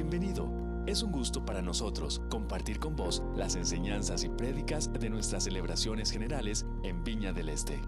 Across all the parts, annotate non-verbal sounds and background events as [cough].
Bienvenido. Es un gusto para nosotros compartir con vos las enseñanzas y prédicas de nuestras celebraciones generales en Viña del Este.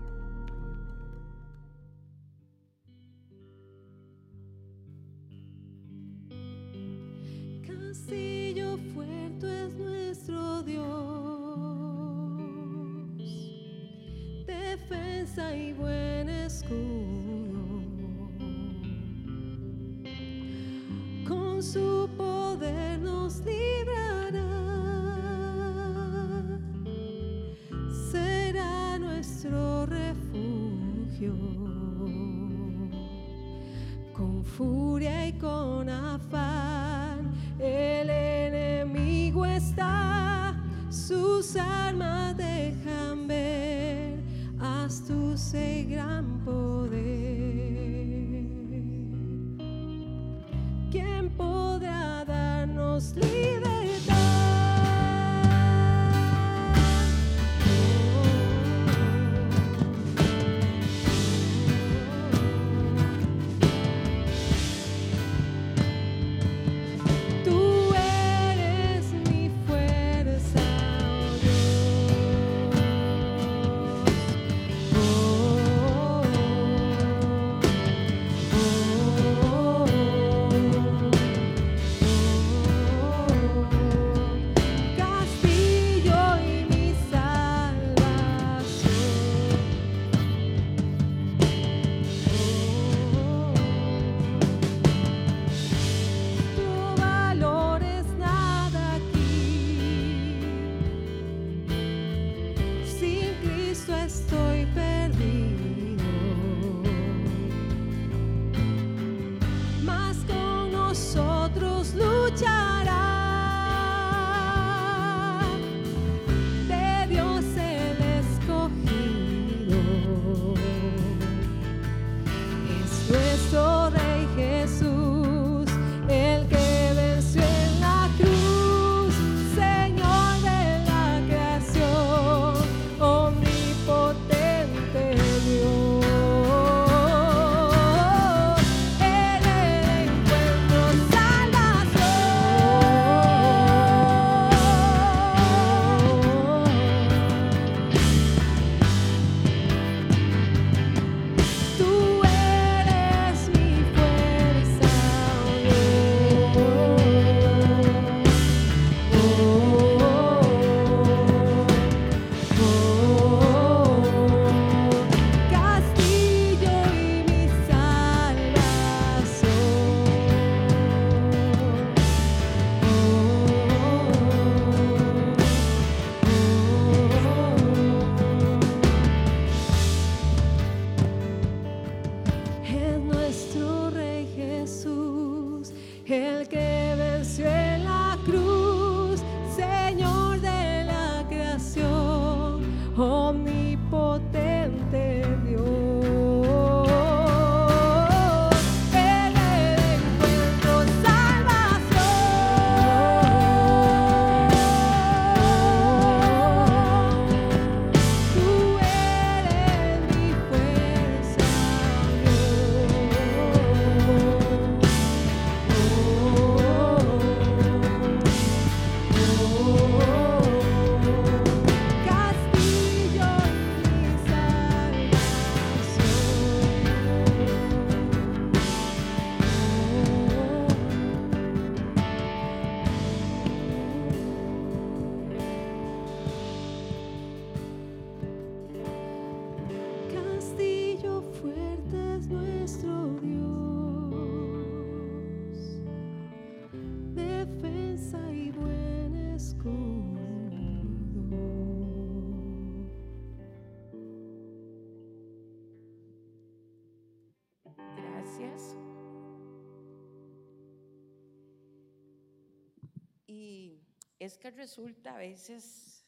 Es que resulta a veces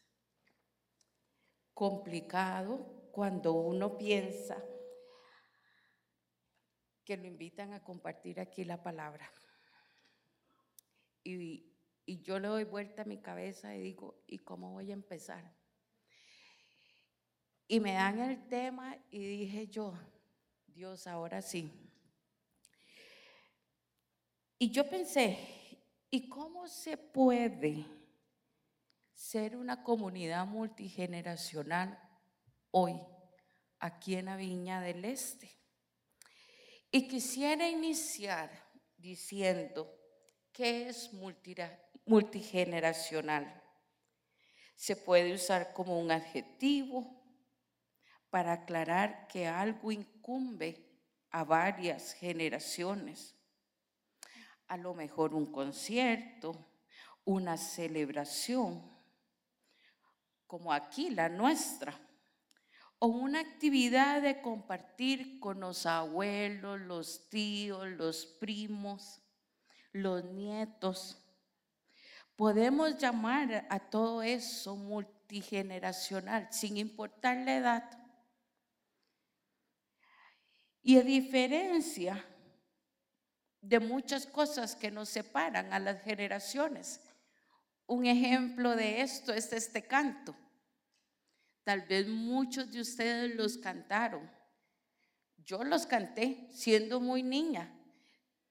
complicado cuando uno piensa que lo invitan a compartir aquí la palabra. Y, yo le doy vuelta a mi cabeza y digo, ¿y cómo voy a empezar? Y me dan el tema y dije yo, Dios, ahora sí. Y yo pensé, ¿Y cómo se puede ser una comunidad multigeneracional hoy aquí en la Viña del Este? Y quisiera iniciar diciendo qué es multigeneracional. Se puede usar como un adjetivo para aclarar que algo incumbe a varias generaciones. A lo mejor un concierto, una celebración, como aquí la nuestra, o una actividad de compartir con los abuelos, los tíos, los primos, los nietos. Podemos llamar a todo eso multigeneracional, sin importar la edad. Y a diferencia de muchas cosas que nos separan a las generaciones, un ejemplo de esto es este canto. Tal vez muchos de ustedes los cantaron. Yo los canté siendo muy niña.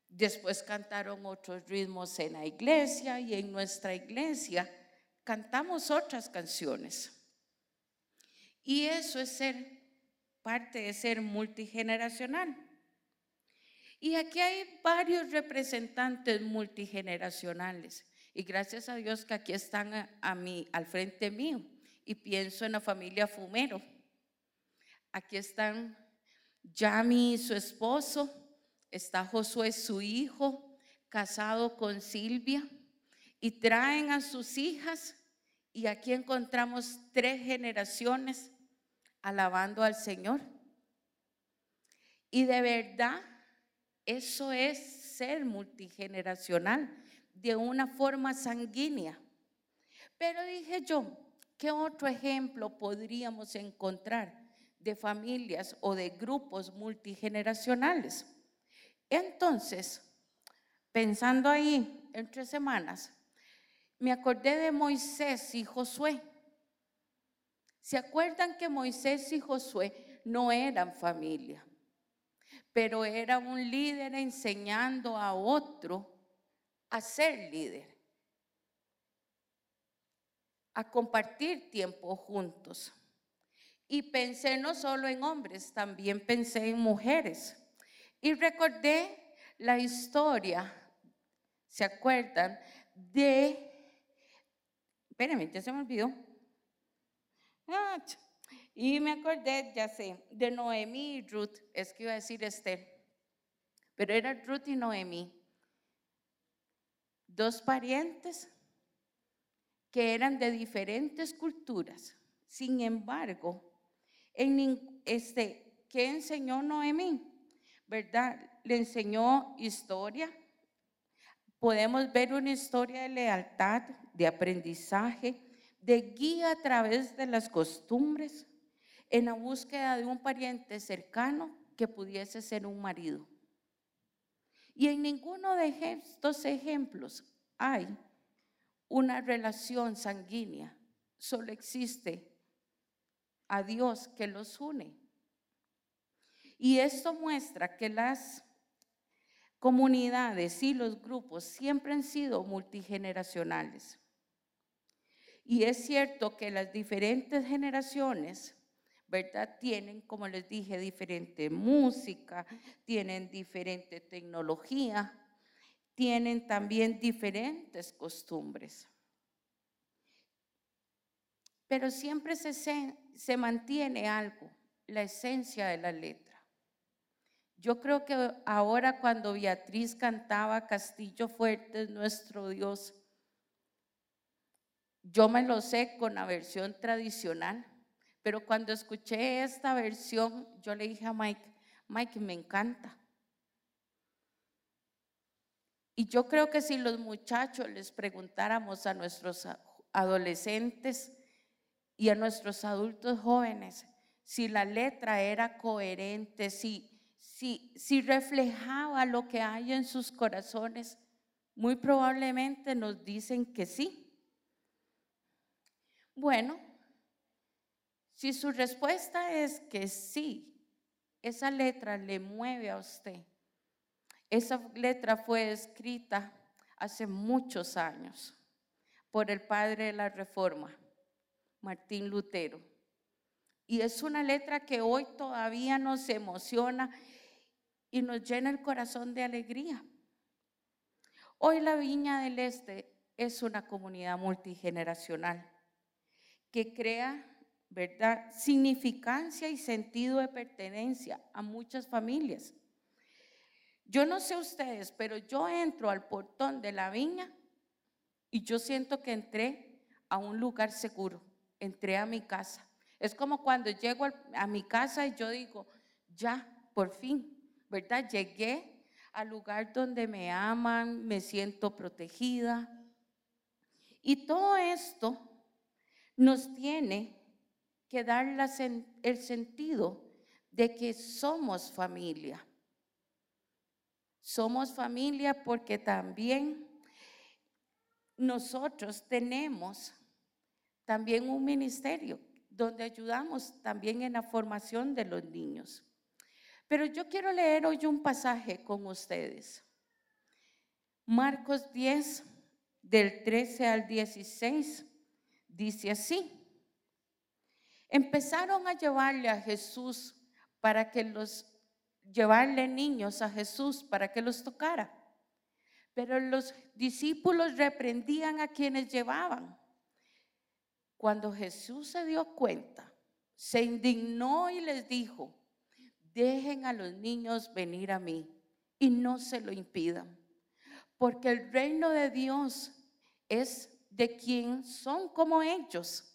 Después cantaron otros ritmos en la iglesia y en nuestra iglesia cantamos otras canciones. Y eso es ser parte de ser multigeneracional. Y aquí hay varios representantes multigeneracionales. Y gracias a Dios que aquí están a, mí, al frente mío. Y pienso en la familia Fumero. Aquí están Yami y su esposo. Está Josué, su hijo, casado con Silvia. Y traen a sus hijas. Y aquí encontramos tres generaciones alabando al Señor. Y de verdad, eso es ser multigeneracional de una forma sanguínea. Pero dije yo, ¿qué otro ejemplo podríamos encontrar de familias o de grupos multigeneracionales? Entonces, pensando ahí entre semanas, me acordé de Moisés y Josué. ¿Se acuerdan que Moisés y Josué no eran familia? Pero era un líder enseñando a otro a ser líder, a compartir tiempo juntos. Y pensé no solo en hombres, también pensé en mujeres. Y recordé la historia, ¿se acuerdan? De, espérenme, ya se me olvidó Ah, y me acordé, ya sé, de Noemí y Ruth, es que iba a decir Esther, pero era Ruth y Noemí, dos parientes que eran de diferentes culturas. Sin embargo, en este, ¿qué enseñó Noemí? ¿Verdad? Le enseñó historia. Podemos ver una historia de lealtad, de aprendizaje, de guía a través de las costumbres en la búsqueda de un pariente cercano que pudiese ser un marido. Y en ninguno de estos ejemplos hay una relación sanguínea, solo existe a Dios que los une. Y esto muestra que las comunidades y los grupos siempre han sido multigeneracionales. Y es cierto que las diferentes generaciones, ¿verdad? Tienen, como les dije, diferente música, tienen diferente tecnología, tienen también diferentes costumbres. Pero siempre se, se mantiene algo, la esencia de la letra. Yo creo que ahora cuando Beatriz cantaba Castillo Fuerte es nuestro Dios, yo me lo sé con la versión tradicional, pero cuando escuché esta versión, yo le dije a Mike, Mike, me encanta. Y yo creo que si los muchachos les preguntáramos a nuestros adolescentes y a nuestros adultos jóvenes si la letra era coherente, si, si, si reflejaba lo que hay en sus corazones, muy probablemente nos dicen que sí. Bueno, si su respuesta es que sí, esa letra le mueve a usted. Esa letra fue escrita hace muchos años por el padre de la Reforma, Martín Lutero. Y es una letra que hoy todavía nos emociona y nos llena el corazón de alegría. Hoy la Viña del Este es una comunidad multigeneracional que crea, ¿verdad?, significancia y sentido de pertenencia a muchas familias. Yo no sé ustedes, pero yo entro al portón de la viña y yo siento que entré a un lugar seguro, entré a mi casa. Es como cuando llego a mi casa y yo digo, ya, por fin, ¿verdad? Llegué al lugar donde me aman, me siento protegida. Y todo esto nos tiene que dar el sentido de que somos familia. Somos familia porque también nosotros tenemos también un ministerio donde ayudamos también en la formación de los niños. Pero yo quiero leer hoy un pasaje con ustedes. Marcos 10, del 13 al 16, dice así. Empezaron a llevarle a Jesús para que los llevarle niños a Jesús para que los tocara. Pero los discípulos reprendían a quienes llevaban. Cuando Jesús se dio cuenta, se indignó y les dijo, dejen a los niños venir a mí y no se lo impidan, porque el reino de Dios es de quien son como ellos.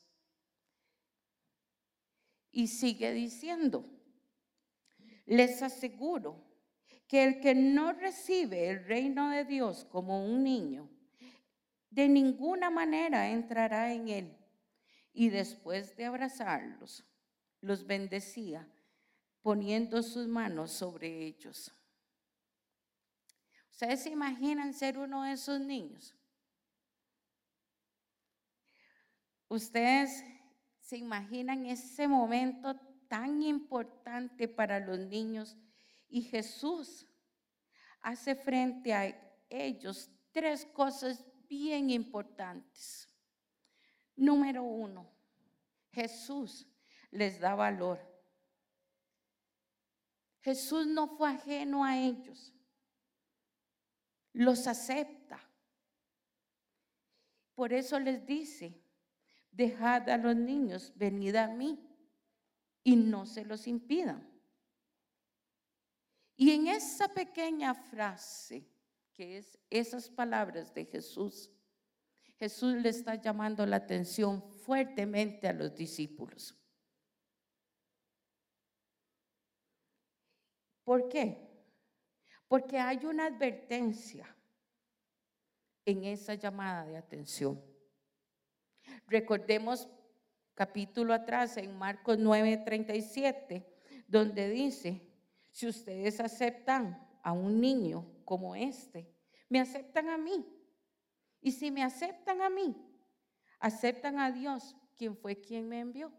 Y sigue diciendo, les aseguro que el que no recibe el reino de Dios como un niño, de ninguna manera entrará en él. Y después de abrazarlos, los bendecía, poniendo sus manos sobre ellos. ¿Ustedes se imaginan ser uno de esos niños? ¿Ustedes se imaginan ese momento tan importante para los niños y Jesús hace frente a ellos tres cosas bien importantes. Número uno, Jesús les da valor. Jesús no fue ajeno a ellos. Los acepta. Por eso les dice, dejad a los niños, venid a mí y no se los impidan. Y en esa pequeña frase, que es esas palabras de Jesús, Jesús le está llamando la atención fuertemente a los discípulos. ¿Por qué? Porque hay una advertencia en esa llamada de atención. Recordemos capítulo atrás, en Marcos 9:37, donde dice, si ustedes aceptan a un niño como este, me aceptan a mí. Y si me aceptan a mí, aceptan a Dios, quien fue quien me envió.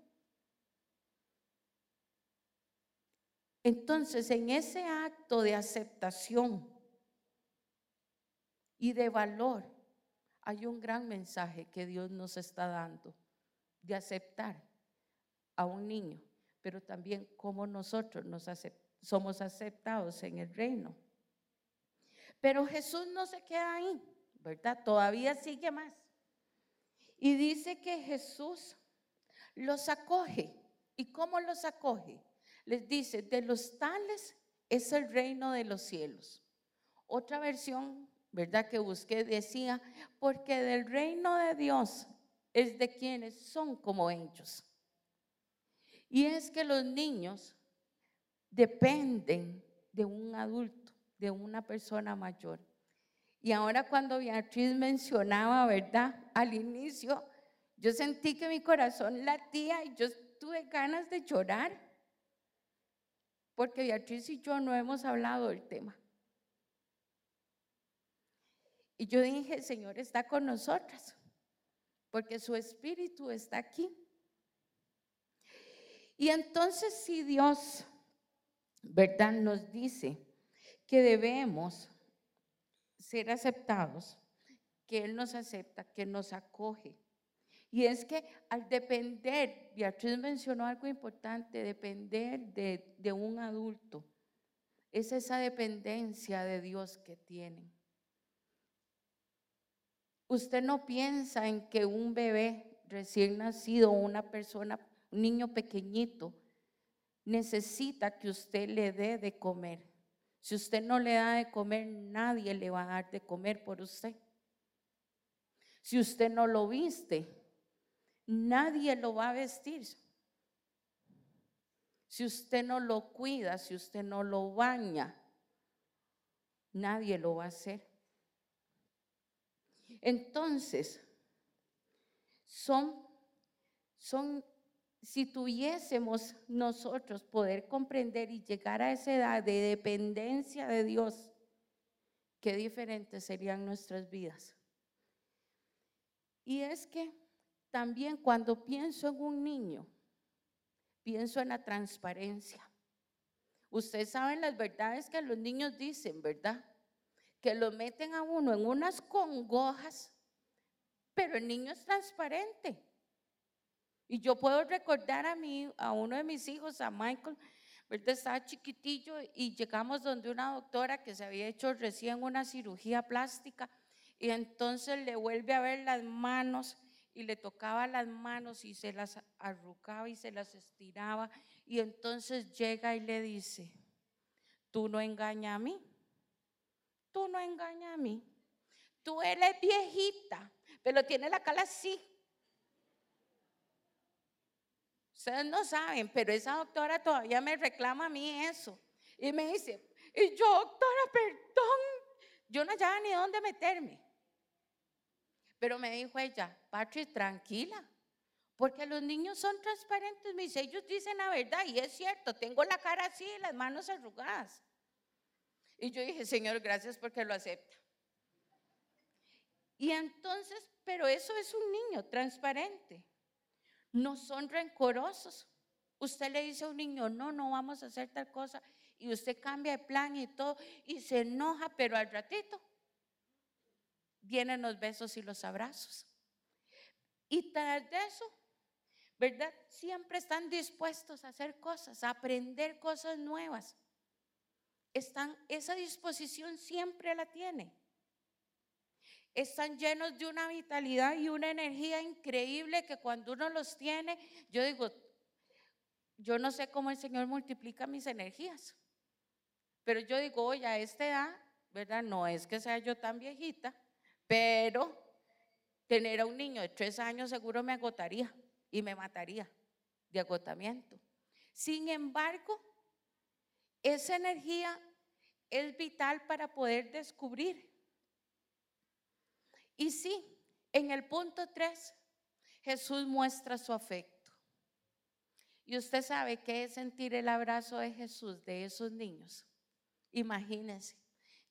Entonces, en ese acto de aceptación y de valor, hay un gran mensaje que Dios nos está dando de aceptar a un niño, pero también cómo nosotros nos somos aceptados en el reino. Pero Jesús no se queda ahí, ¿verdad? Todavía sigue más. Y dice que Jesús los acoge. ¿Y cómo los acoge? Les dice, de los tales es el reino de los cielos. Otra versión, ¿verdad? Que busqué decía, porque del reino de Dios es de quienes son como ellos. Y es que los niños dependen de un adulto, de una persona mayor. Y ahora cuando Beatriz mencionaba, ¿verdad? Al inicio, yo sentí que mi corazón latía y yo tuve ganas de llorar, porque Beatriz y yo no hemos hablado del tema. Y yo dije, Señor está con nosotras porque su espíritu está aquí. Y entonces si Dios, ¿verdad? Nos dice que debemos ser aceptados, que Él nos acepta, que nos acoge. Y es que al depender, Beatriz mencionó algo importante, depender de, de un adulto, es esa dependencia de Dios que tienen. Usted no piensa en que un bebé recién nacido, una persona, un niño pequeñito, necesita que usted le dé de comer. Si usted no le da de comer, nadie le va a dar de comer por usted. Si usted no lo viste, nadie lo va a vestir. Si usted no lo cuida, si usted no lo baña, nadie lo va a hacer. Entonces, son, son, si tuviésemos nosotros poder comprender y llegar a esa edad de dependencia de Dios, qué diferentes serían nuestras vidas. Y es que también cuando pienso en un niño, pienso en la transparencia. Ustedes saben las verdades que los niños dicen, ¿verdad? Que lo meten a uno en unas congojas, pero el niño es transparente. Y yo puedo recordar a mí, a uno de mis hijos, a Michael, ¿verdad? Estaba chiquitillo y llegamos donde una doctora que se había hecho recién una cirugía plástica y entonces le vuelve a ver las manos y le tocaba las manos y se las arrucaba y se las estiraba. Y entonces llega y le dice, tú no engañas a mí, tú no engañas a mí, tú eres viejita, pero tiene la cara así. Ustedes no saben, pero esa doctora todavía me reclama a mí eso. Y me dice, y yo, doctora, perdón, yo no sabía ni dónde meterme. Pero me dijo ella, Patrick, tranquila, porque los niños son transparentes, mis ellos dicen la verdad y es cierto, tengo la cara así y las manos arrugadas. Y yo dije, Señor, gracias porque lo acepta. Y entonces, pero eso es un niño transparente. No son rencorosos. Usted le dice a un niño, no, no vamos a hacer tal cosa, y usted cambia de plan y todo, y se enoja, pero al ratito vienen los besos y los abrazos. Y tras de eso, ¿verdad? Siempre están dispuestos a hacer cosas, a aprender cosas nuevas. Están, esa disposición siempre la tiene. Están llenos de una vitalidad y una energía increíble que cuando uno los tiene, yo digo, yo no sé cómo el Señor multiplica mis energías, pero yo digo, oye, a esta edad, ¿verdad? No es que sea yo tan viejita, pero tener a un niño de tres años seguro me agotaría y me mataría de agotamiento. Sin embargo, esa energía es vital para poder descubrir. Y sí, en el punto 3, Jesús muestra su afecto. Y usted sabe qué es sentir el abrazo de Jesús de esos niños. Imagínense.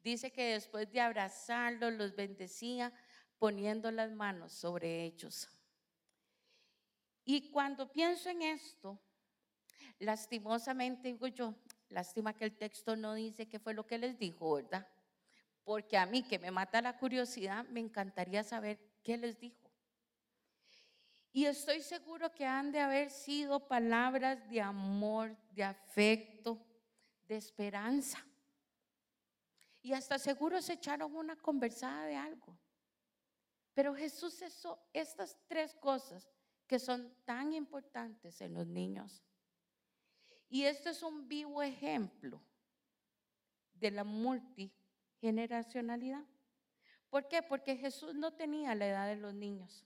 Dice que después de abrazarlos, los bendecía poniendo las manos sobre ellos. Y cuando pienso en esto, lastimosamente digo yo, lástima que el texto no dice qué fue lo que les dijo, ¿verdad? Porque a mí que me mata la curiosidad, me encantaría saber qué les dijo. Y estoy seguro que han de haber sido palabras de amor, de afecto, de esperanza y hasta seguro se echaron una conversada de algo. Pero Jesús hizo estas tres cosas que son tan importantes en los niños. Y esto es un vivo ejemplo de la multigeneracionalidad. ¿Por qué? Porque Jesús no tenía la edad de los niños.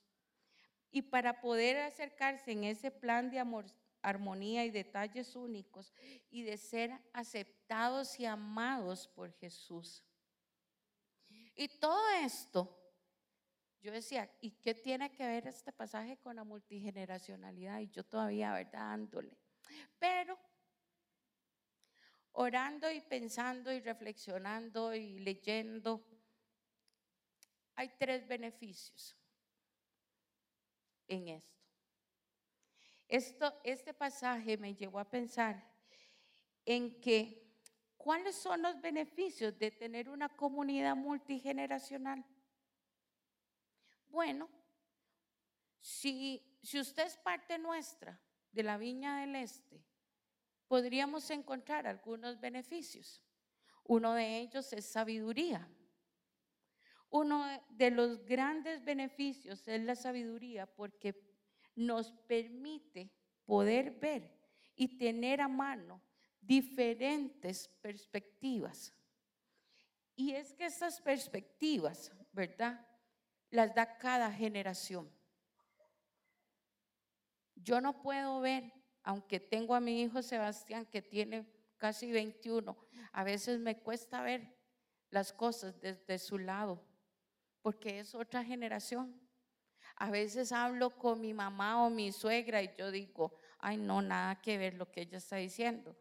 Y para poder acercarse en ese plan de amor, armonía y detalles únicos y de ser aceptados y amados por Jesús. Y todo esto, yo decía, ¿y qué tiene que ver este pasaje con la multigeneracionalidad? Y yo todavía, ¿verdad? Dándole. Pero orando y pensando y reflexionando y leyendo, hay tres beneficios en esto. Esto, este pasaje me llevó a pensar en que cuáles son los beneficios de tener una comunidad multigeneracional. Bueno, si, si usted es parte nuestra de la Viña del Este, podríamos encontrar algunos beneficios. Uno de ellos es sabiduría. Uno de los grandes beneficios es la sabiduría porque nos permite poder ver y tener a mano diferentes perspectivas. Y es que esas perspectivas, ¿verdad? Las da cada generación. Yo no puedo ver, aunque tengo a mi hijo Sebastián que tiene casi 21, a veces me cuesta ver las cosas desde su lado, porque es otra generación. A veces hablo con mi mamá o mi suegra y yo digo, ay, no, nada que ver lo que ella está diciendo.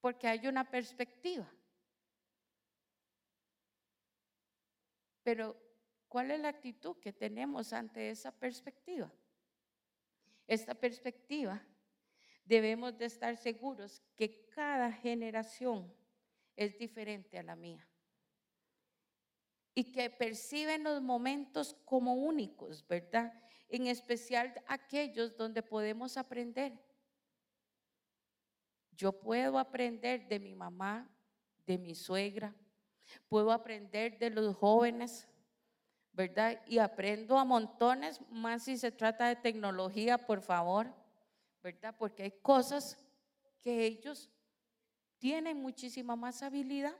Porque hay una perspectiva. Pero ¿Cuál es la actitud que tenemos ante esa perspectiva? Esta perspectiva debemos de estar seguros que cada generación es diferente a la mía y que perciben los momentos como únicos, ¿verdad? En especial aquellos donde podemos aprender. Yo puedo aprender de mi mamá, de mi suegra, puedo aprender de los jóvenes, ¿verdad? Y aprendo a montones, más si se trata de tecnología, por favor, ¿verdad? Porque hay cosas que ellos tienen muchísima más habilidad.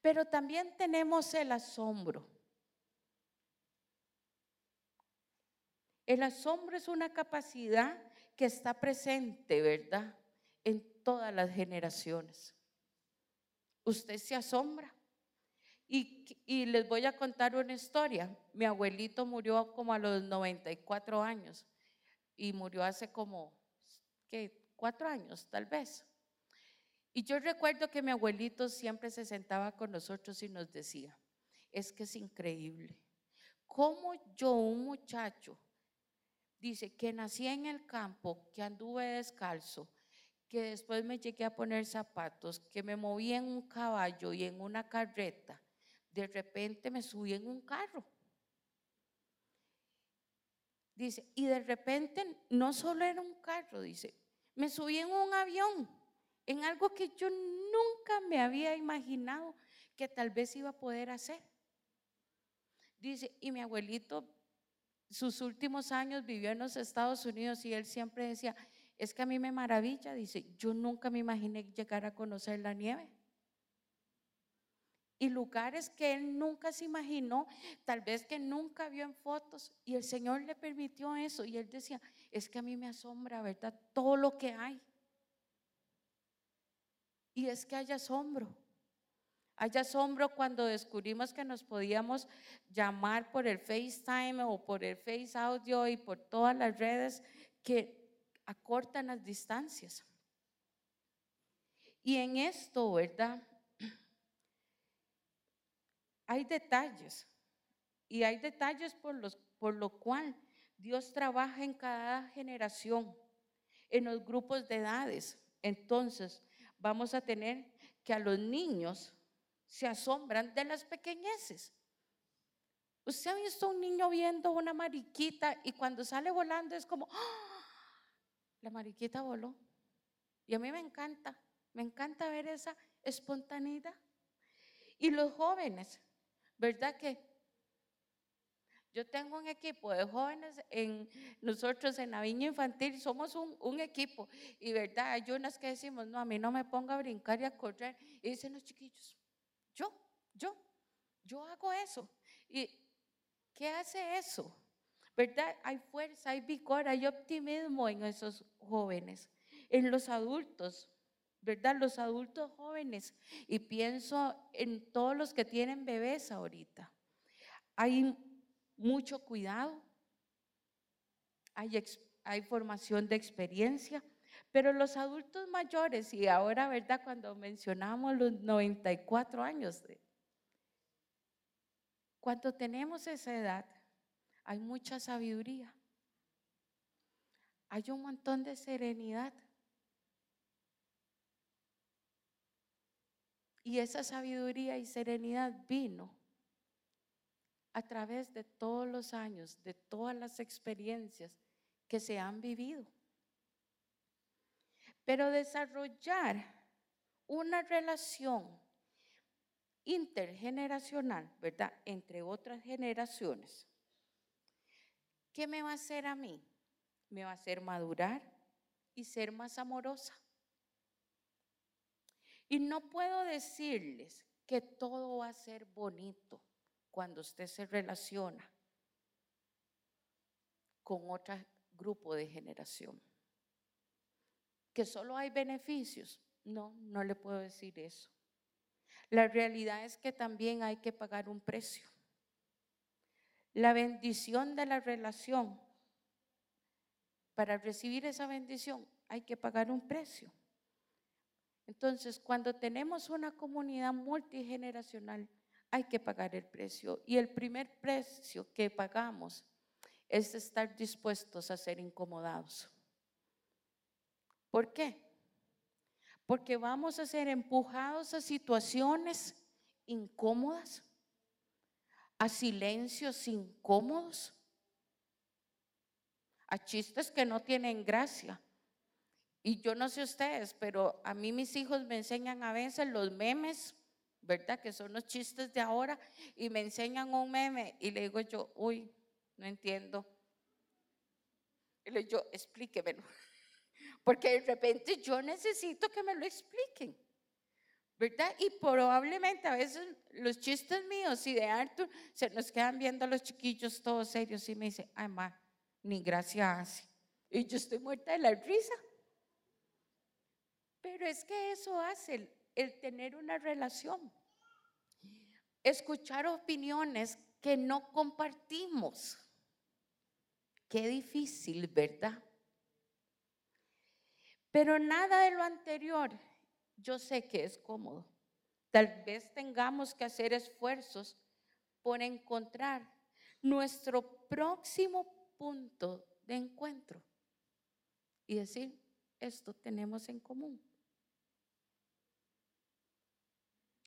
Pero también tenemos el asombro. El asombro es una capacidad que está presente, ¿verdad? En todas las generaciones. Usted se asombra. Y, les voy a contar una historia. Mi abuelito murió como a los 94 años y murió hace como, ¿qué? Cuatro años, tal vez. Y yo recuerdo que mi abuelito siempre se sentaba con nosotros y nos decía, es que es increíble, cómo yo, un muchacho, dice que nací en el campo, que anduve descalzo, que después me llegué a poner zapatos, que me moví en un caballo y en una carreta, de repente me subí en un carro. Dice, y de repente no solo era un carro, dice, me subí en un avión, en algo que yo nunca me había imaginado que tal vez iba a poder hacer. Dice, y mi abuelito sus últimos años vivió en los Estados Unidos y él siempre decía, es que a mí me maravilla, dice, yo nunca me imaginé llegar a conocer la nieve y lugares que él nunca se imaginó, tal vez que nunca vio en fotos, y el Señor le permitió eso, y él decía, es que a mí me asombra, ¿verdad? Todo lo que hay. Y es que hay asombro. Hay asombro cuando descubrimos que nos podíamos llamar por el FaceTime o por el Face Audio y por todas las redes que acortan las distancias. Y en esto, ¿verdad? Hay detalles y hay detalles por, los, por lo cual Dios trabaja en cada generación, en los grupos de edades. Entonces, vamos a tener que a los niños se asombran de las pequeñeces. Usted ha visto un niño viendo una mariquita y cuando sale volando es como, ¡Ah! la mariquita voló. Y a mí me encanta, me encanta ver esa espontaneidad. Y los jóvenes ¿Verdad que? Yo tengo un equipo de jóvenes, en, nosotros en la viña infantil somos un, equipo y verdad, hay unas que decimos, no, a mí no me ponga a brincar y a correr. Y dicen los chiquillos, yo, yo, yo hago eso. ¿Y qué hace eso? ¿Verdad? Hay fuerza, hay vigor, hay optimismo en esos jóvenes. En los adultos, ¿verdad? Los adultos jóvenes. Y pienso en todos los que tienen bebés ahorita. Hay mucho cuidado, hay, formación de experiencia, pero los adultos mayores, y ahora, ¿verdad? Cuando mencionamos los 94 años, cuando tenemos esa edad, hay mucha sabiduría, hay un montón de serenidad Y esa sabiduría y serenidad vino a través de todos los años, de todas las experiencias que se han vivido. Pero desarrollar una relación intergeneracional, ¿verdad? Entre otras generaciones. ¿Qué me va a hacer a mí? Me va a hacer madurar y ser más amorosa. Y no puedo decirles que todo va a ser bonito cuando usted se relaciona con otro grupo de generación. Que solo hay beneficios. No, no le puedo decir eso. La realidad es que también hay que pagar un precio. La bendición de la relación, para recibir esa bendición hay que pagar un precio. Entonces, cuando tenemos una comunidad multigeneracional, hay que pagar el precio. Y el primer precio que pagamos es estar dispuestos a ser incomodados. ¿Por qué? Porque vamos a ser empujados a situaciones incómodas, a silencios incómodos, a chistes que no tienen gracia. Y yo no sé ustedes, pero a mí mis hijos me enseñan a veces los memes ¿verdad? Que son los chistes de ahora y me enseñan un meme y le digo yo, uy, no entiendo. Y le digo, explíquemelo. [laughs] Porque de repente yo necesito que me lo expliquen. ¿Verdad? Y probablemente a veces los chistes míos y de Arthur se nos quedan viendo los chiquillos todos serios y me dice, ay, ma, ni gracia hace. Y yo estoy muerta de la risa. Pero es que eso hace el tener una relación. Escuchar opiniones que no compartimos. Qué difícil, ¿verdad? Pero nada de lo anterior yo sé que es cómodo. Tal vez tengamos que hacer esfuerzos por encontrar nuestro próximo punto de encuentro y decir, esto tenemos en común.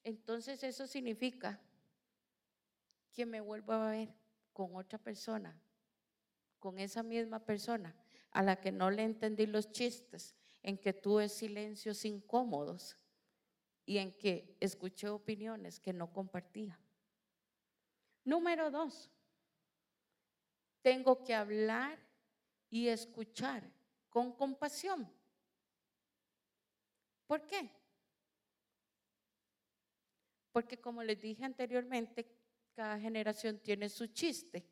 Entonces eso significa que me vuelvo a ver con otra persona, con esa misma persona a la que no le entendí los chistes, en que tuve silencios incómodos y en que escuché opiniones que no compartía. Número dos, tengo que hablar y escuchar con compasión. ¿Por qué? Porque como les dije anteriormente, cada generación tiene su chiste.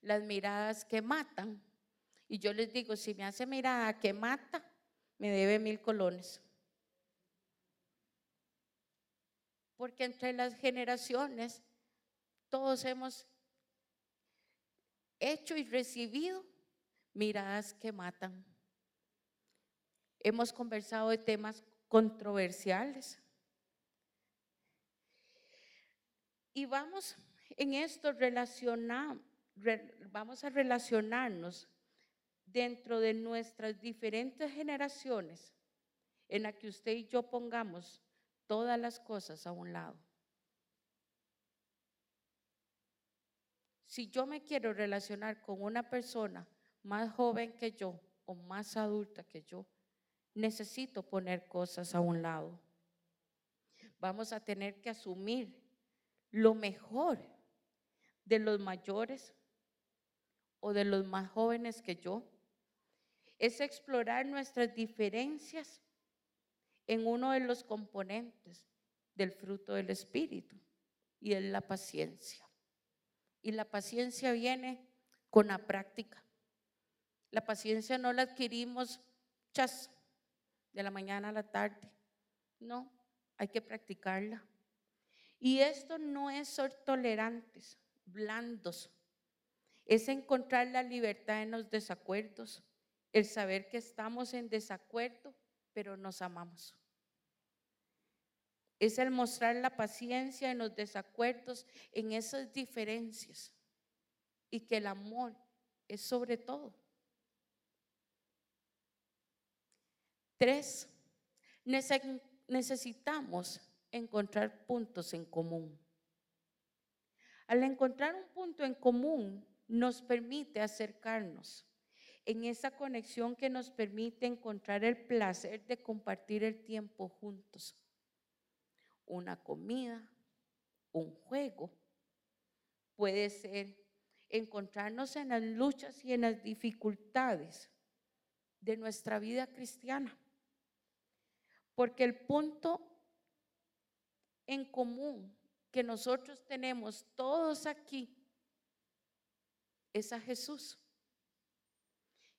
Las miradas que matan. Y yo les digo, si me hace mirada que mata, me debe mil colones. Porque entre las generaciones todos hemos hecho y recibido miradas que matan. Hemos conversado de temas controversiales. Y vamos en esto relacionar, vamos a relacionarnos dentro de nuestras diferentes generaciones en la que usted y yo pongamos todas las cosas a un lado. Si yo me quiero relacionar con una persona más joven que yo o más adulta que yo, necesito poner cosas a un lado. Vamos a tener que asumir lo mejor de los mayores o de los más jóvenes que yo. Es explorar nuestras diferencias en uno de los componentes del fruto del Espíritu y es la paciencia. Y la paciencia viene con la práctica. La paciencia no la adquirimos chas de la mañana a la tarde. No, hay que practicarla. Y esto no es ser tolerantes, blandos. Es encontrar la libertad en los desacuerdos, el saber que estamos en desacuerdo, pero nos amamos. Es el mostrar la paciencia en los desacuerdos, en esas diferencias. Y que el amor es sobre todo. Tres, necesitamos encontrar puntos en común. Al encontrar un punto en común, nos permite acercarnos en esa conexión que nos permite encontrar el placer de compartir el tiempo juntos. Una comida, un juego, puede ser encontrarnos en las luchas y en las dificultades de nuestra vida cristiana. Porque el punto en común que nosotros tenemos todos aquí es a Jesús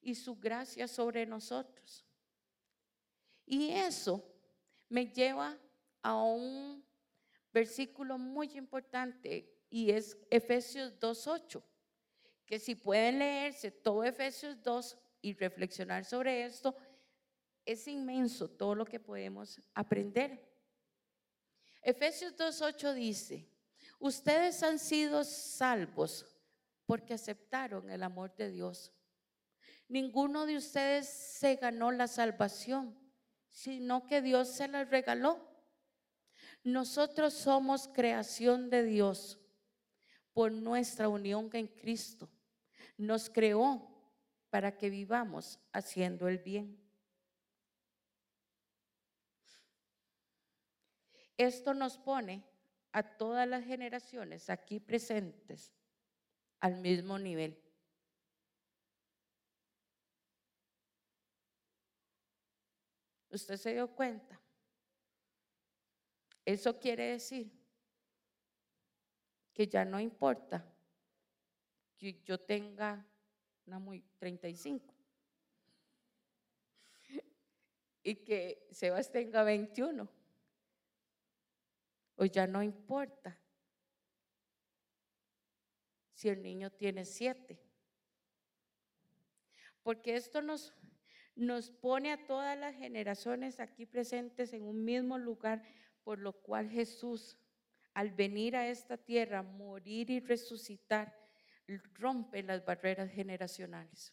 y su gracia sobre nosotros. Y eso me lleva a un versículo muy importante y es Efesios 2.8, que si pueden leerse todo Efesios 2 y reflexionar sobre esto, es inmenso todo lo que podemos aprender. Efesios 2.8 dice, ustedes han sido salvos porque aceptaron el amor de Dios. Ninguno de ustedes se ganó la salvación, sino que Dios se la regaló. Nosotros somos creación de Dios por nuestra unión en Cristo. Nos creó para que vivamos haciendo el bien. Esto nos pone a todas las generaciones aquí presentes al mismo nivel. ¿Usted se dio cuenta? Eso quiere decir que ya no importa que yo tenga una muy 35 y que Sebas tenga 21. O ya no importa si el niño tiene 7. Porque esto nos, nos pone a todas las generaciones aquí presentes en un mismo lugar, por lo cual Jesús, al venir a esta tierra, morir y resucitar, rompe las barreras generacionales.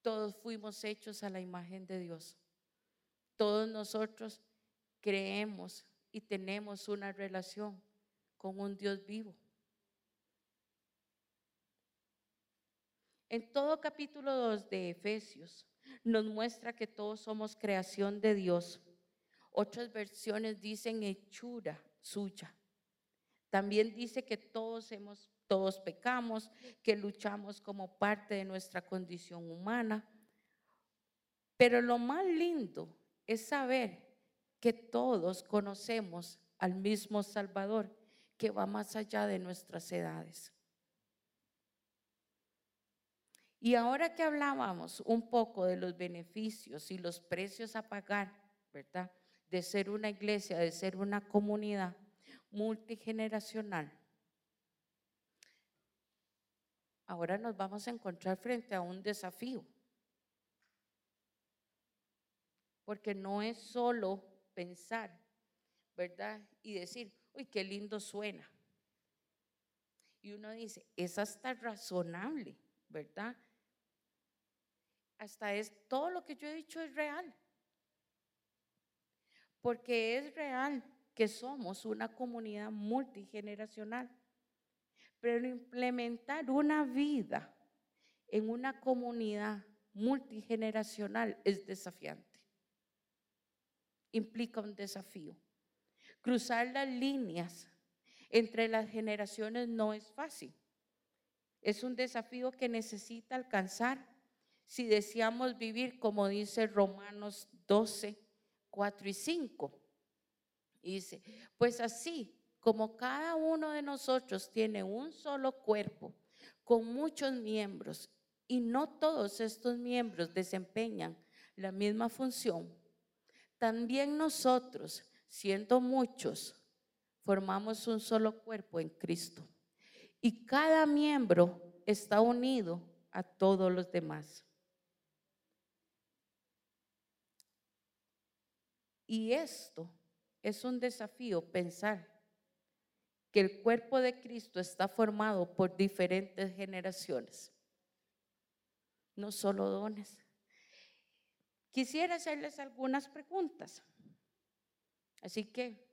Todos fuimos hechos a la imagen de Dios. Todos nosotros creemos y tenemos una relación con un Dios vivo. En todo capítulo 2 de Efesios nos muestra que todos somos creación de Dios. Otras versiones dicen hechura suya. También dice que todos hemos todos pecamos, que luchamos como parte de nuestra condición humana. Pero lo más lindo es saber que todos conocemos al mismo Salvador que va más allá de nuestras edades. Y ahora que hablábamos un poco de los beneficios y los precios a pagar, ¿verdad? De ser una iglesia, de ser una comunidad multigeneracional. Ahora nos vamos a encontrar frente a un desafío. Porque no es solo pensar, ¿verdad? Y decir, uy, qué lindo suena. Y uno dice, es hasta razonable, ¿verdad? hasta es todo lo que yo he dicho es real. Porque es real que somos una comunidad multigeneracional. Pero implementar una vida en una comunidad multigeneracional es desafiante. Implica un desafío. Cruzar las líneas entre las generaciones no es fácil. Es un desafío que necesita alcanzar si deseamos vivir como dice Romanos 12, 4 y 5. dice, pues así como cada uno de nosotros tiene un solo cuerpo con muchos miembros y no todos estos miembros desempeñan la misma función, también nosotros, siendo muchos, formamos un solo cuerpo en Cristo. Y cada miembro está unido a todos los demás. Y esto es un desafío pensar que el cuerpo de Cristo está formado por diferentes generaciones, no solo dones. Quisiera hacerles algunas preguntas. Así que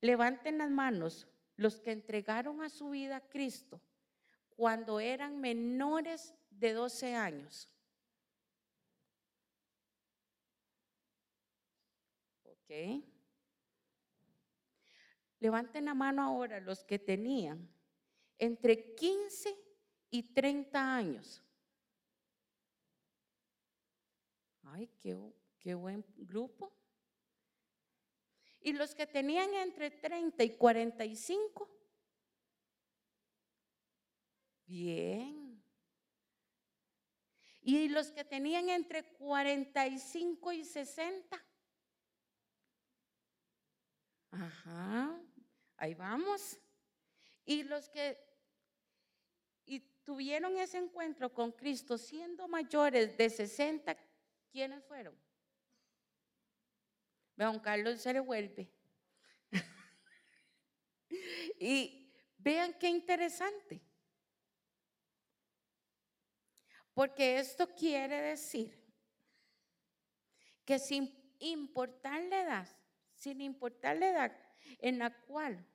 levanten las manos los que entregaron a su vida a Cristo cuando eran menores de 12 años. Ok. Levanten la mano ahora los que tenían entre 15 y 30 años. Ay, qué, buen grupo. Y los que tenían entre 30 y 45. Bien. Y los que tenían entre 45 y 60. Ajá, ahí vamos. Y los que tuvieron ese encuentro con Cristo siendo mayores de 60, ¿quiénes fueron? Don Carlos se le vuelve. [laughs] y vean qué interesante. Porque esto quiere decir que sin importar la edad, sin importar la edad en la cual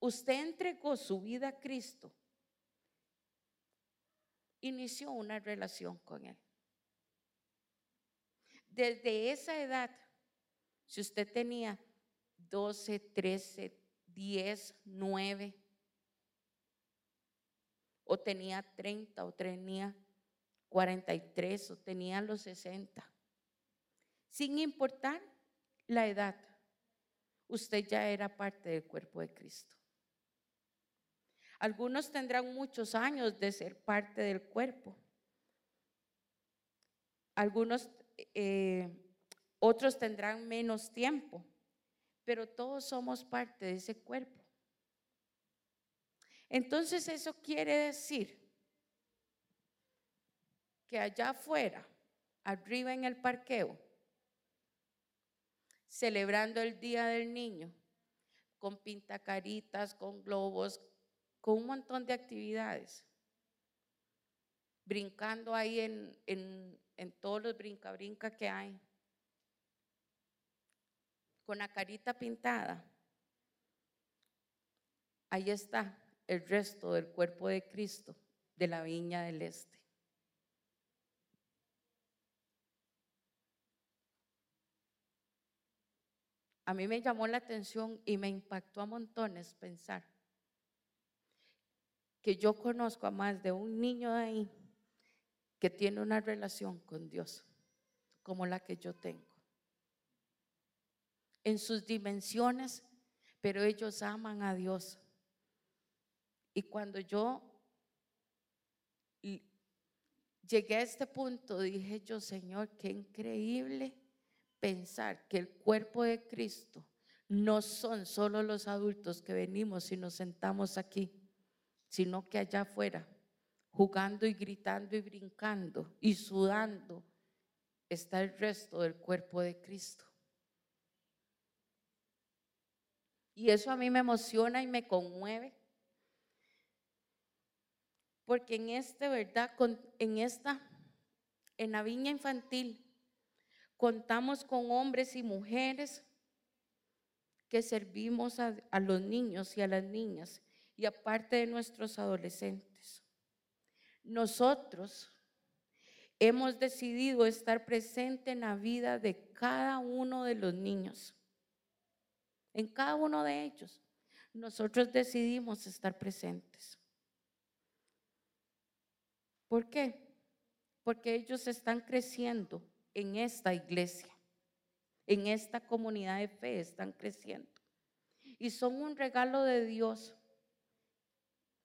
usted entregó su vida a Cristo, inició una relación con Él. Desde esa edad si usted tenía 12, 13, 10, 9, o tenía 30, o tenía 43, o tenía los 60, sin importar la edad, usted ya era parte del cuerpo de Cristo. Algunos tendrán muchos años de ser parte del cuerpo. Algunos eh, otros tendrán menos tiempo, pero todos somos parte de ese cuerpo. Entonces eso quiere decir que allá afuera, arriba en el parqueo, celebrando el Día del Niño, con pintacaritas, con globos, con un montón de actividades, brincando ahí en, en todos los brinca-brinca que hay con la carita pintada, ahí está el resto del cuerpo de Cristo de la viña del Este. A mí me llamó la atención y me impactó a montones pensar que yo conozco a más de un niño de ahí que tiene una relación con Dios como la que yo tengo en sus dimensiones, pero ellos aman a Dios. Y cuando yo llegué a este punto, dije yo, Señor, qué increíble pensar que el cuerpo de Cristo no son solo los adultos que venimos y nos sentamos aquí, sino que allá afuera, jugando y gritando y brincando y sudando, está el resto del cuerpo de Cristo. Y eso a mí me emociona y me conmueve. Porque en este, ¿verdad? en esta, en la viña infantil, contamos con hombres y mujeres que servimos a, a los niños y a las niñas y aparte de nuestros adolescentes. Nosotros hemos decidido estar presente en la vida de cada uno de los niños en cada uno de ellos, nosotros decidimos estar presentes. ¿Por qué? Porque ellos están creciendo en esta iglesia, en esta comunidad de fe, están creciendo. Y son un regalo de Dios.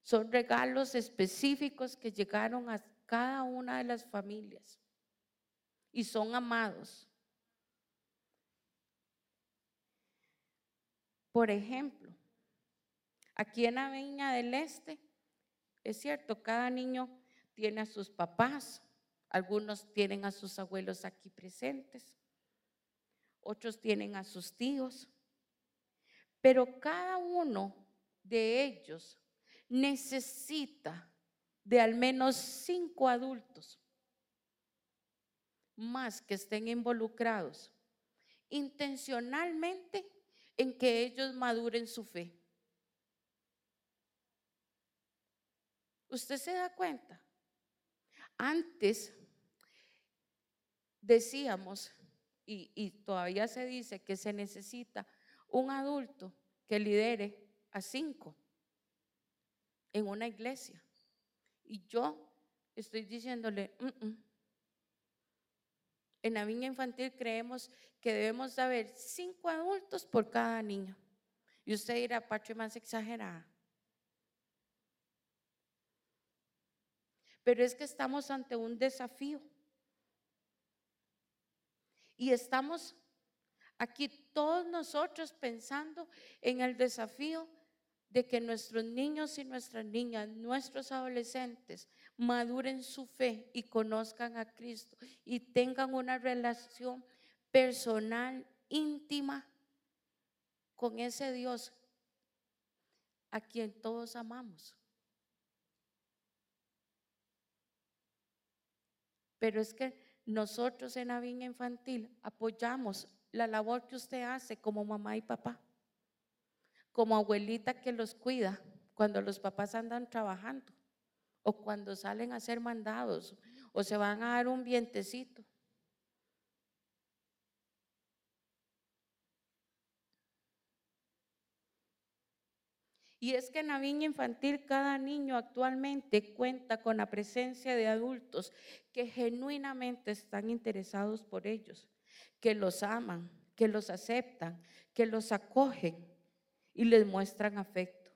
Son regalos específicos que llegaron a cada una de las familias. Y son amados. Por ejemplo, aquí en la Viña del Este, es cierto, cada niño tiene a sus papás, algunos tienen a sus abuelos aquí presentes, otros tienen a sus tíos, pero cada uno de ellos necesita de al menos cinco adultos más que estén involucrados intencionalmente en que ellos maduren su fe. ¿Usted se da cuenta? Antes decíamos, y, y, todavía se dice que se necesita un adulto que lidere a cinco en una iglesia. Y yo estoy diciéndole, en la viña infantil creemos que debemos haber cinco adultos por cada niño. Y usted dirá, Pacho, más exagerada. Pero es que estamos ante un desafío. Y estamos aquí todos nosotros pensando en el desafío de que nuestros niños y nuestras niñas, nuestros adolescentes, maduren su fe y conozcan a Cristo y tengan una relación personal, íntima con ese Dios a quien todos amamos. Pero es que nosotros en la viña infantil apoyamos la labor que usted hace como mamá y papá como abuelita que los cuida cuando los papás andan trabajando o cuando salen a ser mandados o se van a dar un vientecito. Y es que en la viña infantil cada niño actualmente cuenta con la presencia de adultos que genuinamente están interesados por ellos, que los aman, que los aceptan, que los acogen y les muestran afecto.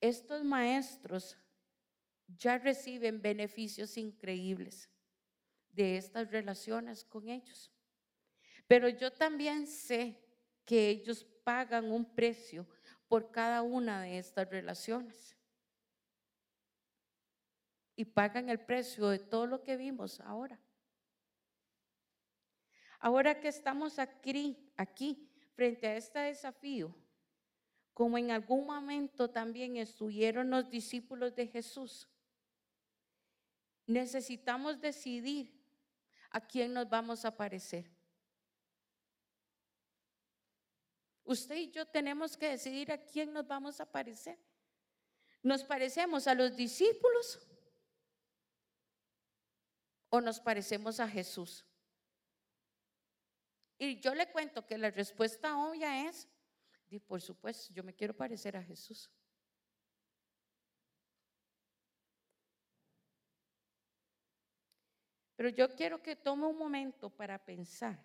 Estos maestros ya reciben beneficios increíbles de estas relaciones con ellos. Pero yo también sé que ellos pagan un precio por cada una de estas relaciones. Y pagan el precio de todo lo que vimos ahora. Ahora que estamos aquí, aquí frente a este desafío, como en algún momento también estuvieron los discípulos de Jesús, necesitamos decidir a quién nos vamos a parecer. Usted y yo tenemos que decidir a quién nos vamos a parecer. ¿Nos parecemos a los discípulos o nos parecemos a Jesús? Y yo le cuento que la respuesta obvia es por supuesto, yo me quiero parecer a Jesús. Pero yo quiero que tome un momento para pensar.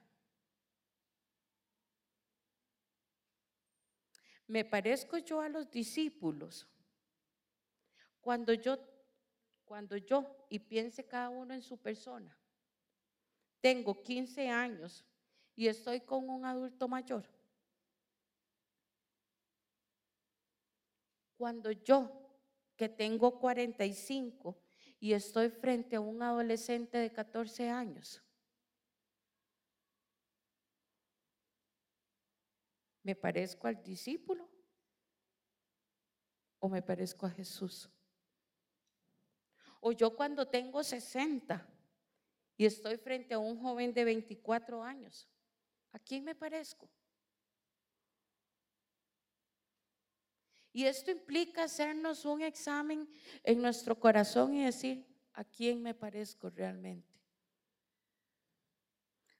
¿Me parezco yo a los discípulos? Cuando yo, cuando yo, y piense cada uno en su persona, tengo 15 años y estoy con un adulto mayor. Cuando yo, que tengo 45 y estoy frente a un adolescente de 14 años, ¿me parezco al discípulo o me parezco a Jesús? O yo cuando tengo 60 y estoy frente a un joven de 24 años, ¿a quién me parezco? Y esto implica hacernos un examen en nuestro corazón y decir, ¿a quién me parezco realmente?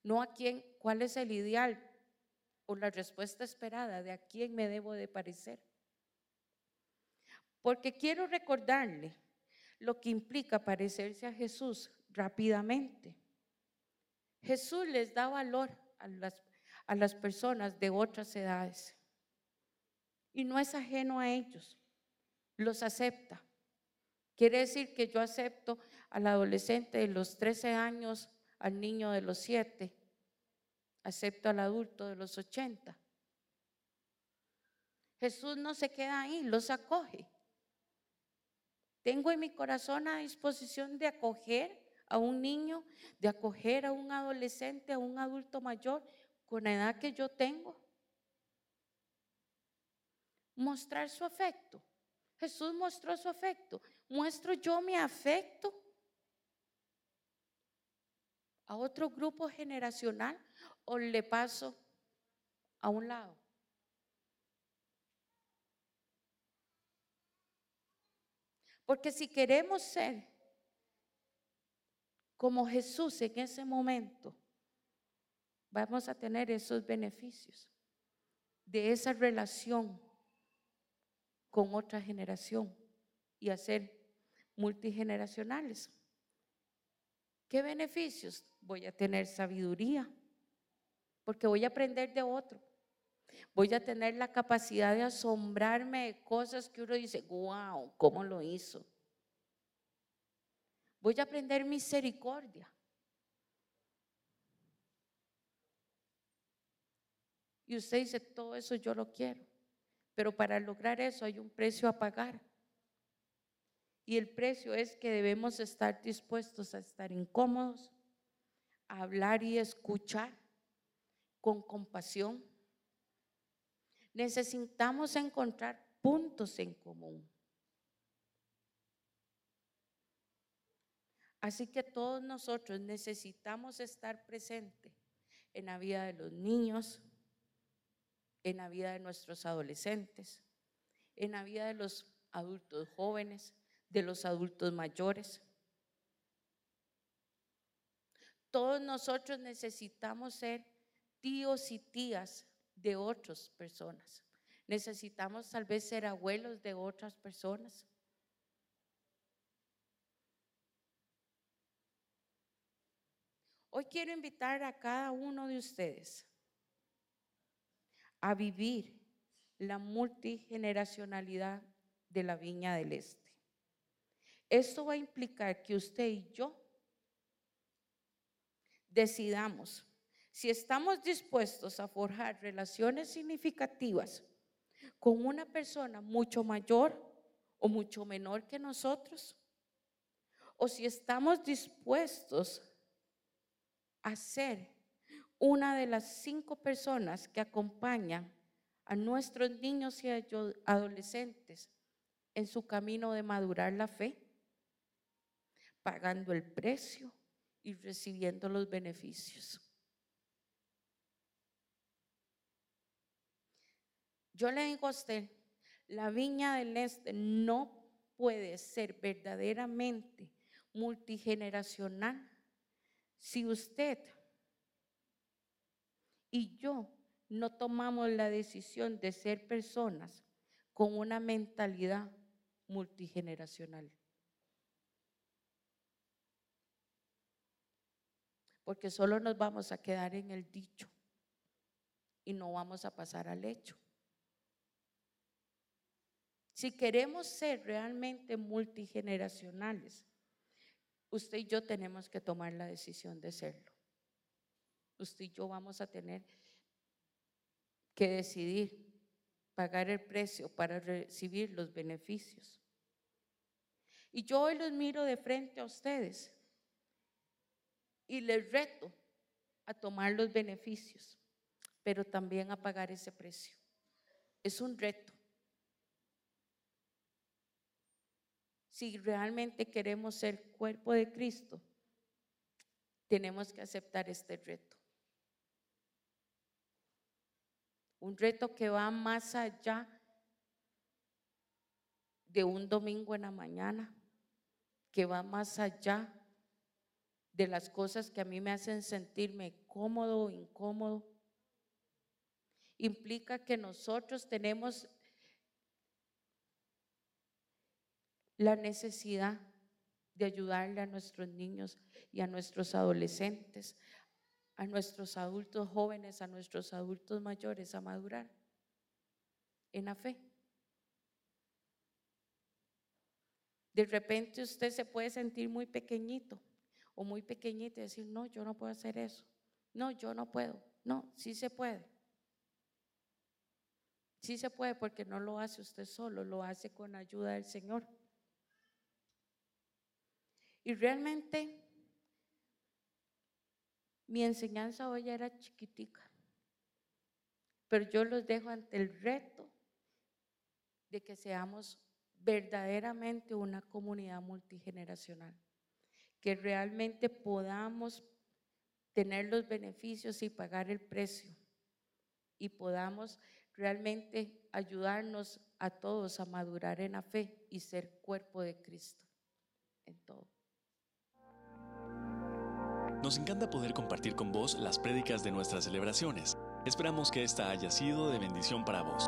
No a quién, cuál es el ideal o la respuesta esperada de a quién me debo de parecer. Porque quiero recordarle lo que implica parecerse a Jesús rápidamente. Jesús les da valor a las, a las personas de otras edades y no es ajeno a ellos, los acepta. Quiere decir que yo acepto al adolescente de los 13 años, al niño de los 7, acepto al adulto de los 80. Jesús no se queda ahí, los acoge. Tengo en mi corazón a disposición de acoger a un niño, de acoger a un adolescente, a un adulto mayor con la edad que yo tengo mostrar su afecto. Jesús mostró su afecto. ¿Muestro yo mi afecto a otro grupo generacional o le paso a un lado? Porque si queremos ser como Jesús en ese momento, vamos a tener esos beneficios de esa relación con otra generación y hacer multigeneracionales. ¿Qué beneficios? Voy a tener sabiduría, porque voy a aprender de otro. Voy a tener la capacidad de asombrarme de cosas que uno dice, wow, ¿cómo lo hizo? Voy a aprender misericordia. Y usted dice, todo eso yo lo quiero. Pero para lograr eso hay un precio a pagar. Y el precio es que debemos estar dispuestos a estar incómodos, a hablar y escuchar con compasión. Necesitamos encontrar puntos en común. Así que todos nosotros necesitamos estar presentes en la vida de los niños, en la vida de nuestros adolescentes, en la vida de los adultos jóvenes, de los adultos mayores. Todos nosotros necesitamos ser tíos y tías de otras personas. Necesitamos tal vez ser abuelos de otras personas. Hoy quiero invitar a cada uno de ustedes a vivir la multigeneracionalidad de la Viña del Este. Esto va a implicar que usted y yo decidamos si estamos dispuestos a forjar relaciones significativas con una persona mucho mayor o mucho menor que nosotros, o si estamos dispuestos a ser una de las cinco personas que acompañan a nuestros niños y adolescentes en su camino de madurar la fe, pagando el precio y recibiendo los beneficios. Yo le digo a usted, la viña del este no puede ser verdaderamente multigeneracional si usted y yo no tomamos la decisión de ser personas con una mentalidad multigeneracional. Porque solo nos vamos a quedar en el dicho y no vamos a pasar al hecho. Si queremos ser realmente multigeneracionales, usted y yo tenemos que tomar la decisión de serlo usted y yo vamos a tener que decidir pagar el precio para recibir los beneficios. Y yo hoy los miro de frente a ustedes y les reto a tomar los beneficios, pero también a pagar ese precio. Es un reto. Si realmente queremos ser cuerpo de Cristo, tenemos que aceptar este reto. Un reto que va más allá de un domingo en la mañana, que va más allá de las cosas que a mí me hacen sentirme cómodo o incómodo. Implica que nosotros tenemos la necesidad de ayudarle a nuestros niños y a nuestros adolescentes a nuestros adultos jóvenes, a nuestros adultos mayores a madurar en la fe. De repente usted se puede sentir muy pequeñito o muy pequeñita y decir, no, yo no puedo hacer eso. No, yo no puedo. No, sí se puede. Sí se puede porque no lo hace usted solo, lo hace con ayuda del Señor. Y realmente mi enseñanza hoy era chiquitica, pero yo los dejo ante el reto de que seamos verdaderamente una comunidad multigeneracional, que realmente podamos tener los beneficios y pagar el precio y podamos realmente ayudarnos a todos a madurar en la fe y ser cuerpo de Cristo en todo. Nos encanta poder compartir con vos las prédicas de nuestras celebraciones. Esperamos que esta haya sido de bendición para vos.